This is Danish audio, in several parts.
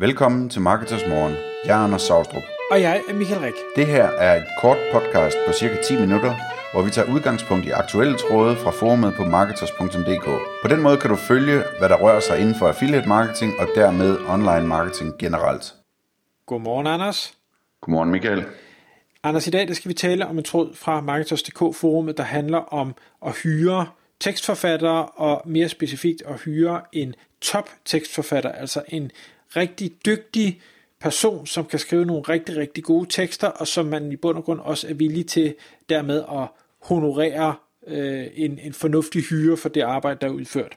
Velkommen til Marketers Morgen. Jeg er Anders Saustrup. Og jeg er Michael Rik. Det her er et kort podcast på cirka 10 minutter, hvor vi tager udgangspunkt i aktuelle tråde fra forumet på marketers.dk. På den måde kan du følge, hvad der rører sig inden for affiliate marketing og dermed online marketing generelt. Godmorgen, Anders. Godmorgen, Michael. Anders, i dag der skal vi tale om en tråd fra Marketers.dk forumet, der handler om at hyre tekstforfattere og mere specifikt at hyre en top tekstforfatter, altså en rigtig dygtig person, som kan skrive nogle rigtig, rigtig gode tekster, og som man i bund og grund også er villig til dermed at honorere øh, en, en fornuftig hyre for det arbejde, der er udført.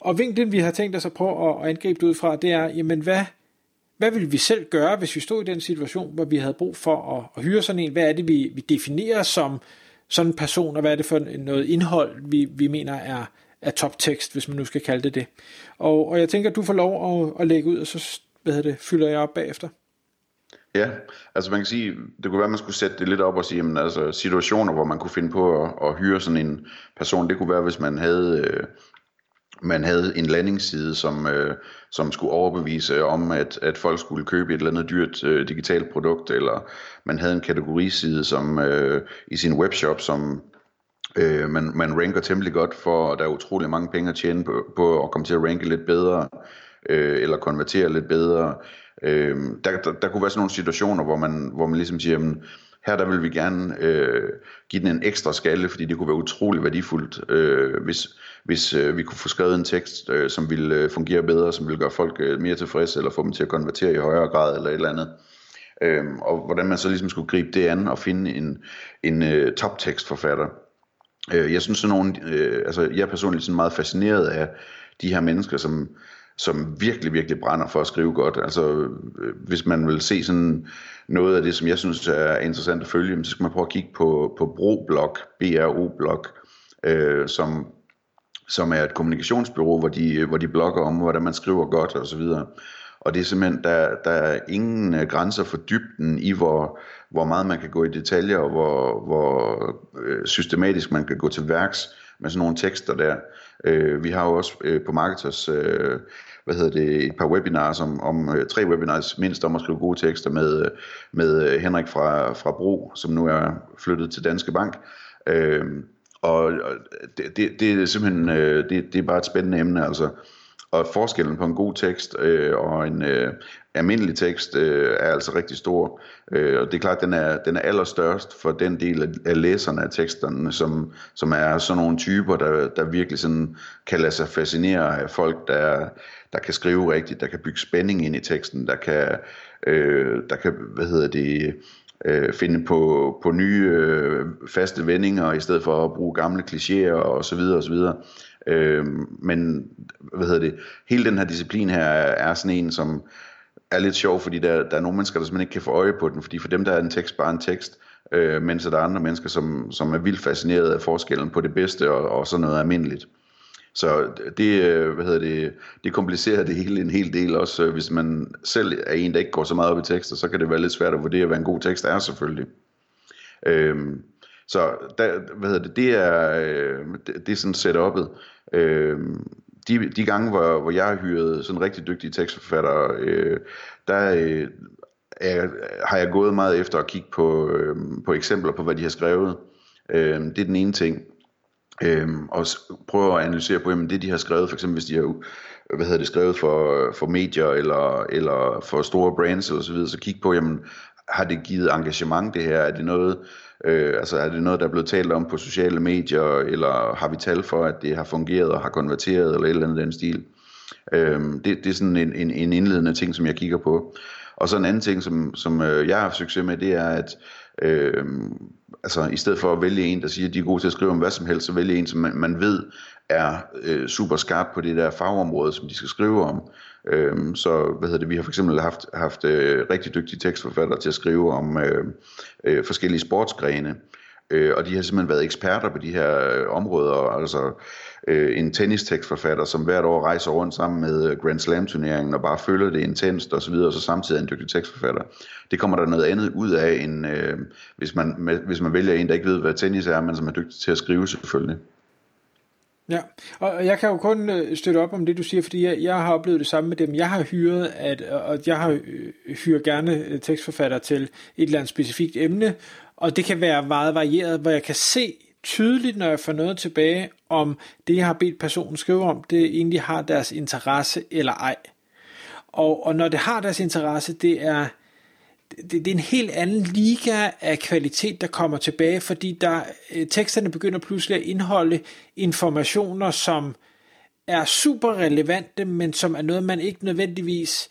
Og vinklen, vi har tænkt os at prøve at angribe det ud fra, det er, jamen hvad, hvad ville vi selv gøre, hvis vi stod i den situation, hvor vi havde brug for at, at hyre sådan en? Hvad er det, vi, vi definerer som sådan en person, og hvad er det for noget indhold, vi, vi mener er, er toptekst, hvis man nu skal kalde det det. Og, og jeg tænker, at du får lov at, at lægge ud, og så hvad hedder det, fylder jeg op bagefter. Ja, altså man kan sige, det kunne være, at man skulle sætte det lidt op og sige, jamen, altså situationer, hvor man kunne finde på at, at hyre sådan en person, det kunne være, hvis man havde, øh, man havde en landingsside, som, øh, som skulle overbevise om, at, at folk skulle købe et eller andet dyrt øh, digitalt produkt, eller man havde en kategoriside som øh, i sin webshop, som øh, man, man ranker temmelig godt for, og der er utrolig mange penge at tjene på, på at komme til at ranke lidt bedre, øh, eller konvertere lidt bedre. Øh, der, der, der kunne være sådan nogle situationer, hvor man, hvor man ligesom siger, jamen, her der vil vi gerne øh, give den en ekstra skalle, fordi det kunne være utrolig værdifuldt, øh, hvis, hvis øh, vi kunne få skrevet en tekst, øh, som ville øh, fungere bedre, som ville gøre folk øh, mere tilfredse, eller få dem til at konvertere i højere grad, eller et eller andet. Øh, og hvordan man så ligesom skulle gribe det an og finde en, en øh, toptekstforfatter. Øh, jeg synes sådan nogle, øh, altså jeg er personligt sådan meget fascineret af de her mennesker, som, som virkelig, virkelig brænder for at skrive godt. Altså, øh, hvis man vil se sådan noget af det, som jeg synes er interessant at følge, så skal man prøve at kigge på, på Broblog, BRO-blog, øh, som, som er et kommunikationsbyrå, hvor de, hvor de blogger om, hvordan man skriver godt og så videre. Og det er simpelthen, der, der er ingen øh, grænser for dybden i, hvor, hvor meget man kan gå i detaljer, og hvor, hvor øh, systematisk man kan gå til værks med sådan nogle tekster der. Øh, vi har jo også øh, på Marketers, øh, hvad hedder det, et par webinars om, om øh, tre webinars mindst om at skrive gode tekster med, øh, med øh, Henrik fra, fra Bro, som nu er flyttet til Danske Bank. Øh, og det, det, det er simpelthen, øh, det, det er bare et spændende emne, altså. Og forskellen på en god tekst øh, og en øh, almindelig tekst øh, er altså rigtig stor. Øh, og det er klart, at den er, den er allerstørst for den del af, af læserne af teksterne, som, som er sådan nogle typer, der, der virkelig sådan kan lade sig fascinere af folk, der, der kan skrive rigtigt, der kan bygge spænding ind i teksten, der kan, øh, der kan hvad hedder det, øh, finde på, på nye øh, faste vendinger, i stedet for at bruge gamle klichéer og så Øh, men hvad hedder det, hele den her disciplin her er sådan en, som er lidt sjov, fordi der, der er nogle mennesker, der simpelthen ikke kan få øje på den, fordi for dem der er en tekst bare en tekst, øh, mens der er andre mennesker, som, som er vildt fascineret af forskellen på det bedste og, og sådan noget almindeligt. Så det, øh, hvad hedder det, det komplicerer det hele en hel del også, øh, hvis man selv er en, der ikke går så meget op i tekster, så kan det være lidt svært at vurdere, hvad en god tekst er selvfølgelig. Øhm, så der, hvad hedder det, det er, øh, det, det er sådan setup'et. Øh, de, de gange, hvor, hvor jeg har hyret sådan rigtig dygtige tekstforfattere, øh, der øh, er, har jeg gået meget efter at kigge på, øh, på eksempler på, hvad de har skrevet. Øh, det er den ene ting. Øh, og prøve at analysere på, jamen det de har skrevet, for eksempel hvis de har hvad hedder det, skrevet for, for medier eller, eller for store brands eller så videre, så kig på, jamen har det givet engagement det her? Er det noget, øh, altså er det noget, der er blevet talt om på sociale medier, eller har vi tal for, at det har fungeret og har konverteret, eller et eller andet den stil? Øh, det, det er sådan en, en, en indledende ting, som jeg kigger på. Og så en anden ting, som, som øh, jeg har haft succes med, det er, at øh, altså i stedet for at vælge en, der siger, at de er gode til at skrive om hvad som helst, så vælge en, som man, man ved er øh, super skarp på det der fagområde, som de skal skrive om. Øh, så hvad hedder det, vi har for eksempel haft, haft øh, rigtig dygtige tekstforfattere til at skrive om øh, øh, forskellige sportsgrene, øh, og de har simpelthen været eksperter på de her øh, områder, altså øh, en tennistekstforfatter, som hvert år rejser rundt sammen med øh, Grand Slam turneringen og bare følger det intenst og så videre, og så samtidig er en dygtig tekstforfatter. Det kommer der noget andet ud af, end øh, hvis, man, med, hvis man vælger en, der ikke ved, hvad tennis er, men som er dygtig til at skrive selvfølgelig. Ja, og jeg kan jo kun øh, støtte op om det, du siger, fordi jeg, jeg har oplevet det samme med dem. Jeg har hyret, at, og jeg har øh, hyret gerne tekstforfatter til et eller andet specifikt emne, og det kan være meget varieret, hvor jeg kan se tydeligt, når jeg får noget tilbage, om det, jeg har bedt personen skrive om, det egentlig har deres interesse eller ej. Og, og når det har deres interesse, det er, det, det er en helt anden liga af kvalitet, der kommer tilbage, fordi der, øh, teksterne begynder pludselig at indeholde informationer, som er super relevante, men som er noget, man ikke nødvendigvis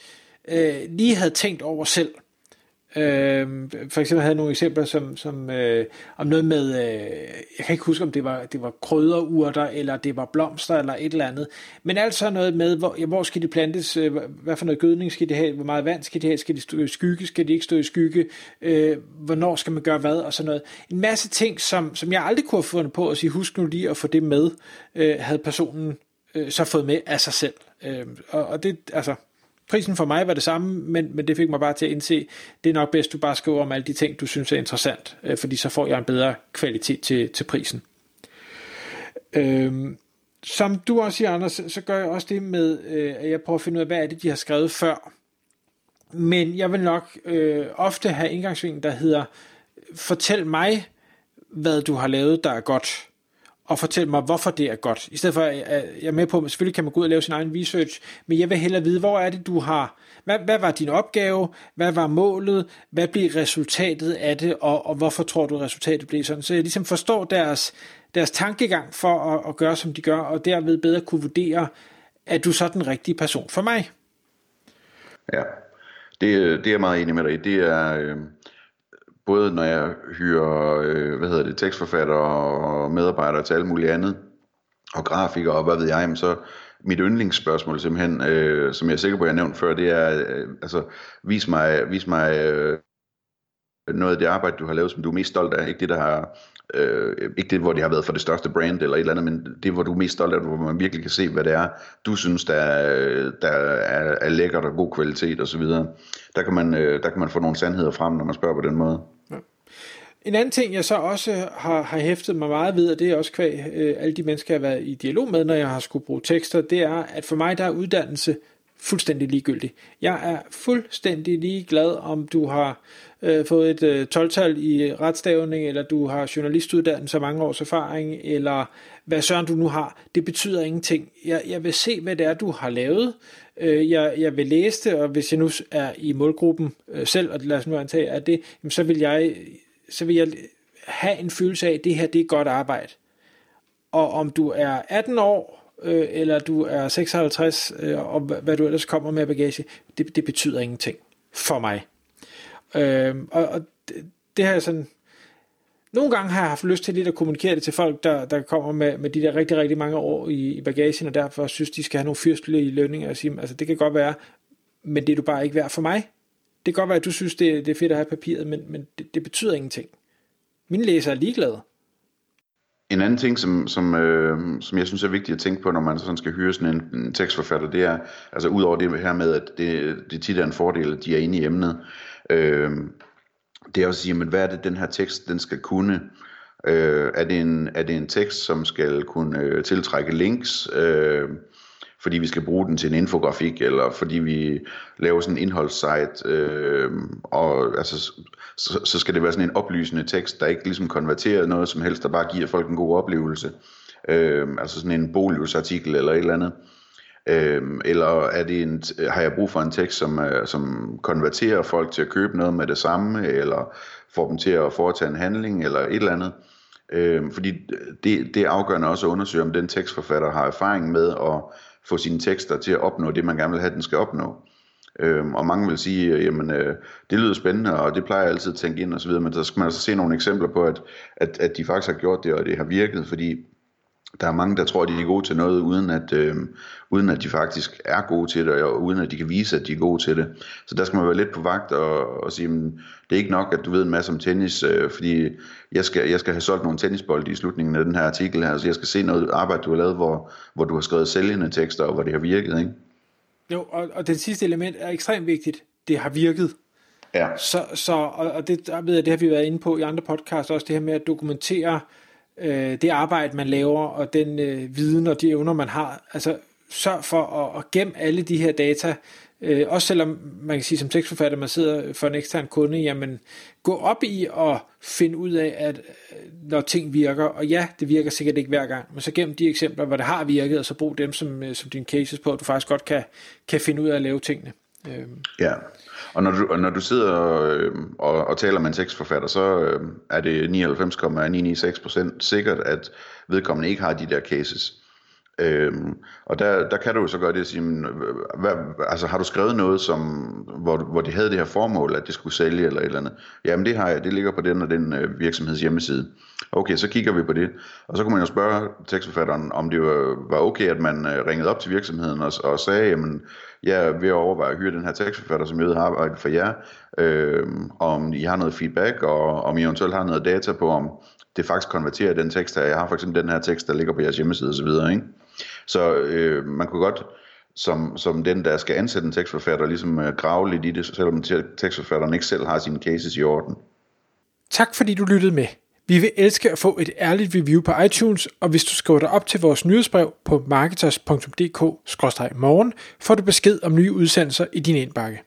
øh, lige havde tænkt over selv. Øh, for eksempel havde jeg nogle eksempler som, som øh, om noget med, øh, jeg kan ikke huske om det var, det var krydderurter, eller det var blomster, eller et eller andet. Men altså noget med, hvor, ja, hvor skal de plantes, øh, hvad for noget gødning skal de have, hvor meget vand skal de have, skal de stå i skygge, skal de ikke stå i skygge, øh, hvornår skal man gøre hvad, og sådan noget. En masse ting, som, som jeg aldrig kunne have fundet på at sige, husk nu lige at få det med, øh, havde personen øh, så fået med af sig selv. Øh, og, og det, altså, Prisen for mig var det samme, men, men det fik mig bare til at indse, det er nok bedst, du bare skriver om alle de ting, du synes er interessant, øh, fordi så får jeg en bedre kvalitet til, til prisen. Øhm, som du også siger, Anders, så gør jeg også det med, øh, at jeg prøver at finde ud af, hvad er det, de har skrevet før. Men jeg vil nok øh, ofte have indgangsvinklen, der hedder, fortæl mig, hvad du har lavet, der er godt og fortælle mig, hvorfor det er godt. I stedet for, at jeg er med på, at selvfølgelig kan man gå ud og lave sin egen research, men jeg vil hellere vide, hvor er det, du har, hvad, hvad var din opgave, hvad var målet, hvad blev resultatet af det, og, og hvorfor tror du, resultatet blev sådan. Så jeg ligesom forstår deres, deres tankegang for at, at gøre, som de gør, og derved bedre kunne vurdere, at du så den rigtige person for mig. Ja, det, det er jeg meget enig med dig i. Det er... Øh både når jeg hyrer, øh, hvad hedder det, tekstforfattere og medarbejdere til alt muligt andet, og grafikere og hvad ved jeg, så mit yndlingsspørgsmål simpelthen, øh, som jeg er sikker på, at jeg har nævnt før, det er, øh, altså, vis mig, vis mig øh, noget af det arbejde, du har lavet, som du er mest stolt af. Ikke det, der har, øh, ikke det, hvor det har været for det største brand eller et eller andet, men det, hvor du er mest stolt af, hvor man virkelig kan se, hvad det er, du synes, der er, der er, er lækkert og god kvalitet osv. Der kan, man, øh, der kan man få nogle sandheder frem, når man spørger på den måde. En anden ting, jeg så også har, har hæftet mig meget ved, og det er også kvæg øh, alle de mennesker, jeg har været i dialog med, når jeg har skulle bruge tekster, det er, at for mig der er uddannelse fuldstændig ligegyldig. Jeg er fuldstændig ligeglad, om du har øh, fået et øh, 12-tal i retstavning, eller du har journalistuddannelse og mange års erfaring, eller hvad søren du nu har. Det betyder ingenting. Jeg, jeg vil se, hvad det er, du har lavet. Øh, jeg, jeg vil læse det, og hvis jeg nu er i målgruppen øh, selv, og lad os nu antage, at det, jamen, så vil jeg så vil jeg have en følelse af, at det her det er godt arbejde. Og om du er 18 år, øh, eller du er 56, øh, og hvad du ellers kommer med bagage, det, det betyder ingenting for mig. Øh, og og det, det har jeg sådan... Nogle gange har jeg haft lyst til lidt at kommunikere det til folk, der, der kommer med, med de der rigtig, rigtig mange år i, i bagagen, og derfor synes, de skal have nogle fyrstelige lønninger, og sige, altså det kan godt være, men det er du bare ikke værd for mig. Det kan godt være, at du synes, det, det er fedt at have papiret, men, men det, det betyder ingenting. Mine læsere er ligeglade. En anden ting, som, som, øh, som jeg synes er vigtigt at tænke på, når man sådan skal hyre sådan en, en tekstforfatter, det er, altså udover det her med, at det, det tit er en fordel, at de er inde i emnet, øh, det er også at sige, jamen, hvad er det, den her tekst, den skal kunne? Øh, er, det en, er det en tekst, som skal kunne øh, tiltrække links? Øh, fordi vi skal bruge den til en infografik, eller fordi vi laver sådan en indholdssite, øh, og altså, så, så skal det være sådan en oplysende tekst, der ikke ligesom konverterer noget som helst, der bare giver folk en god oplevelse. Øh, altså sådan en boligsartikel eller et eller andet. Øh, eller er det en, har jeg brug for en tekst, som, øh, som konverterer folk til at købe noget med det samme, eller får dem til at foretage en handling, eller et eller andet. Øh, fordi det, det er afgørende også at undersøge, om den tekstforfatter har erfaring med at få sine tekster til at opnå det, man gerne vil have, den skal opnå. Øhm, og mange vil sige, øh, jamen øh, det lyder spændende, og det plejer jeg altid at tænke ind og så videre, men så skal man altså se nogle eksempler på, at, at, at de faktisk har gjort det, og det har virket, fordi der er mange, der tror, at de er gode til noget, uden at, øh, uden at de faktisk er gode til det, og uden at de kan vise, at de er gode til det. Så der skal man være lidt på vagt og, og sige, men det er ikke nok, at du ved en masse om tennis, øh, fordi jeg skal, jeg skal have solgt nogle tennisbolde i slutningen af den her artikel her, så jeg skal se noget arbejde, du har lavet, hvor, hvor du har skrevet sælgende tekster, og hvor det har virket. Ikke? Jo, og, og det sidste element er ekstremt vigtigt. Det har virket. Ja. Så, så og, og det, der ved jeg, det har vi været inde på i andre podcasts, også det her med at dokumentere øh, øh, det arbejde, man laver, og den øh, viden og de evner, man har. Altså sørg for at, at gemme alle de her data, øh, også selvom man kan sige som tekstforfatter, man sidder for en ekstern kunde, jamen gå op i at finde ud af, at øh, når ting virker, og ja, det virker sikkert ikke hver gang, men så gem de eksempler, hvor det har virket, og så brug dem som, øh, som dine cases på, at du faktisk godt kan, kan finde ud af at lave tingene. Øh. Ja, og når du, og når du sidder og, og, og taler med en tekstforfatter, så øh, er det 99,996% sikkert, at vedkommende ikke har de der cases. Øhm, og der, der kan du jo så gøre det at sige, men, øh, hvad, altså har du skrevet noget, som, hvor, hvor de havde det her formål, at det skulle sælge eller et eller andet? Jamen det har jeg, det ligger på den og den øh, virksomheds hjemmeside. Okay, så kigger vi på det. Og så kunne man jo spørge tekstforfatteren, om det var, var okay, at man øh, ringede op til virksomheden og, og sagde, jamen jeg er ved at overveje at hyre den her tekstforfatter, som jeg ved har arbejdet for jer, øh, om I har noget feedback, og om I eventuelt har noget data på, om det faktisk konverterer den tekst her. Jeg har for eksempel den her tekst, der ligger på jeres hjemmeside osv., ikke? Så øh, man kunne godt, som, som den, der skal ansætte en tekstforfatter, ligesom øh, grave lidt i det, selvom tekstforfatteren ikke selv har sine cases i orden. Tak fordi du lyttede med. Vi vil elske at få et ærligt review på iTunes, og hvis du skriver dig op til vores nyhedsbrev på marketers.dk-morgen, får du besked om nye udsendelser i din indbakke.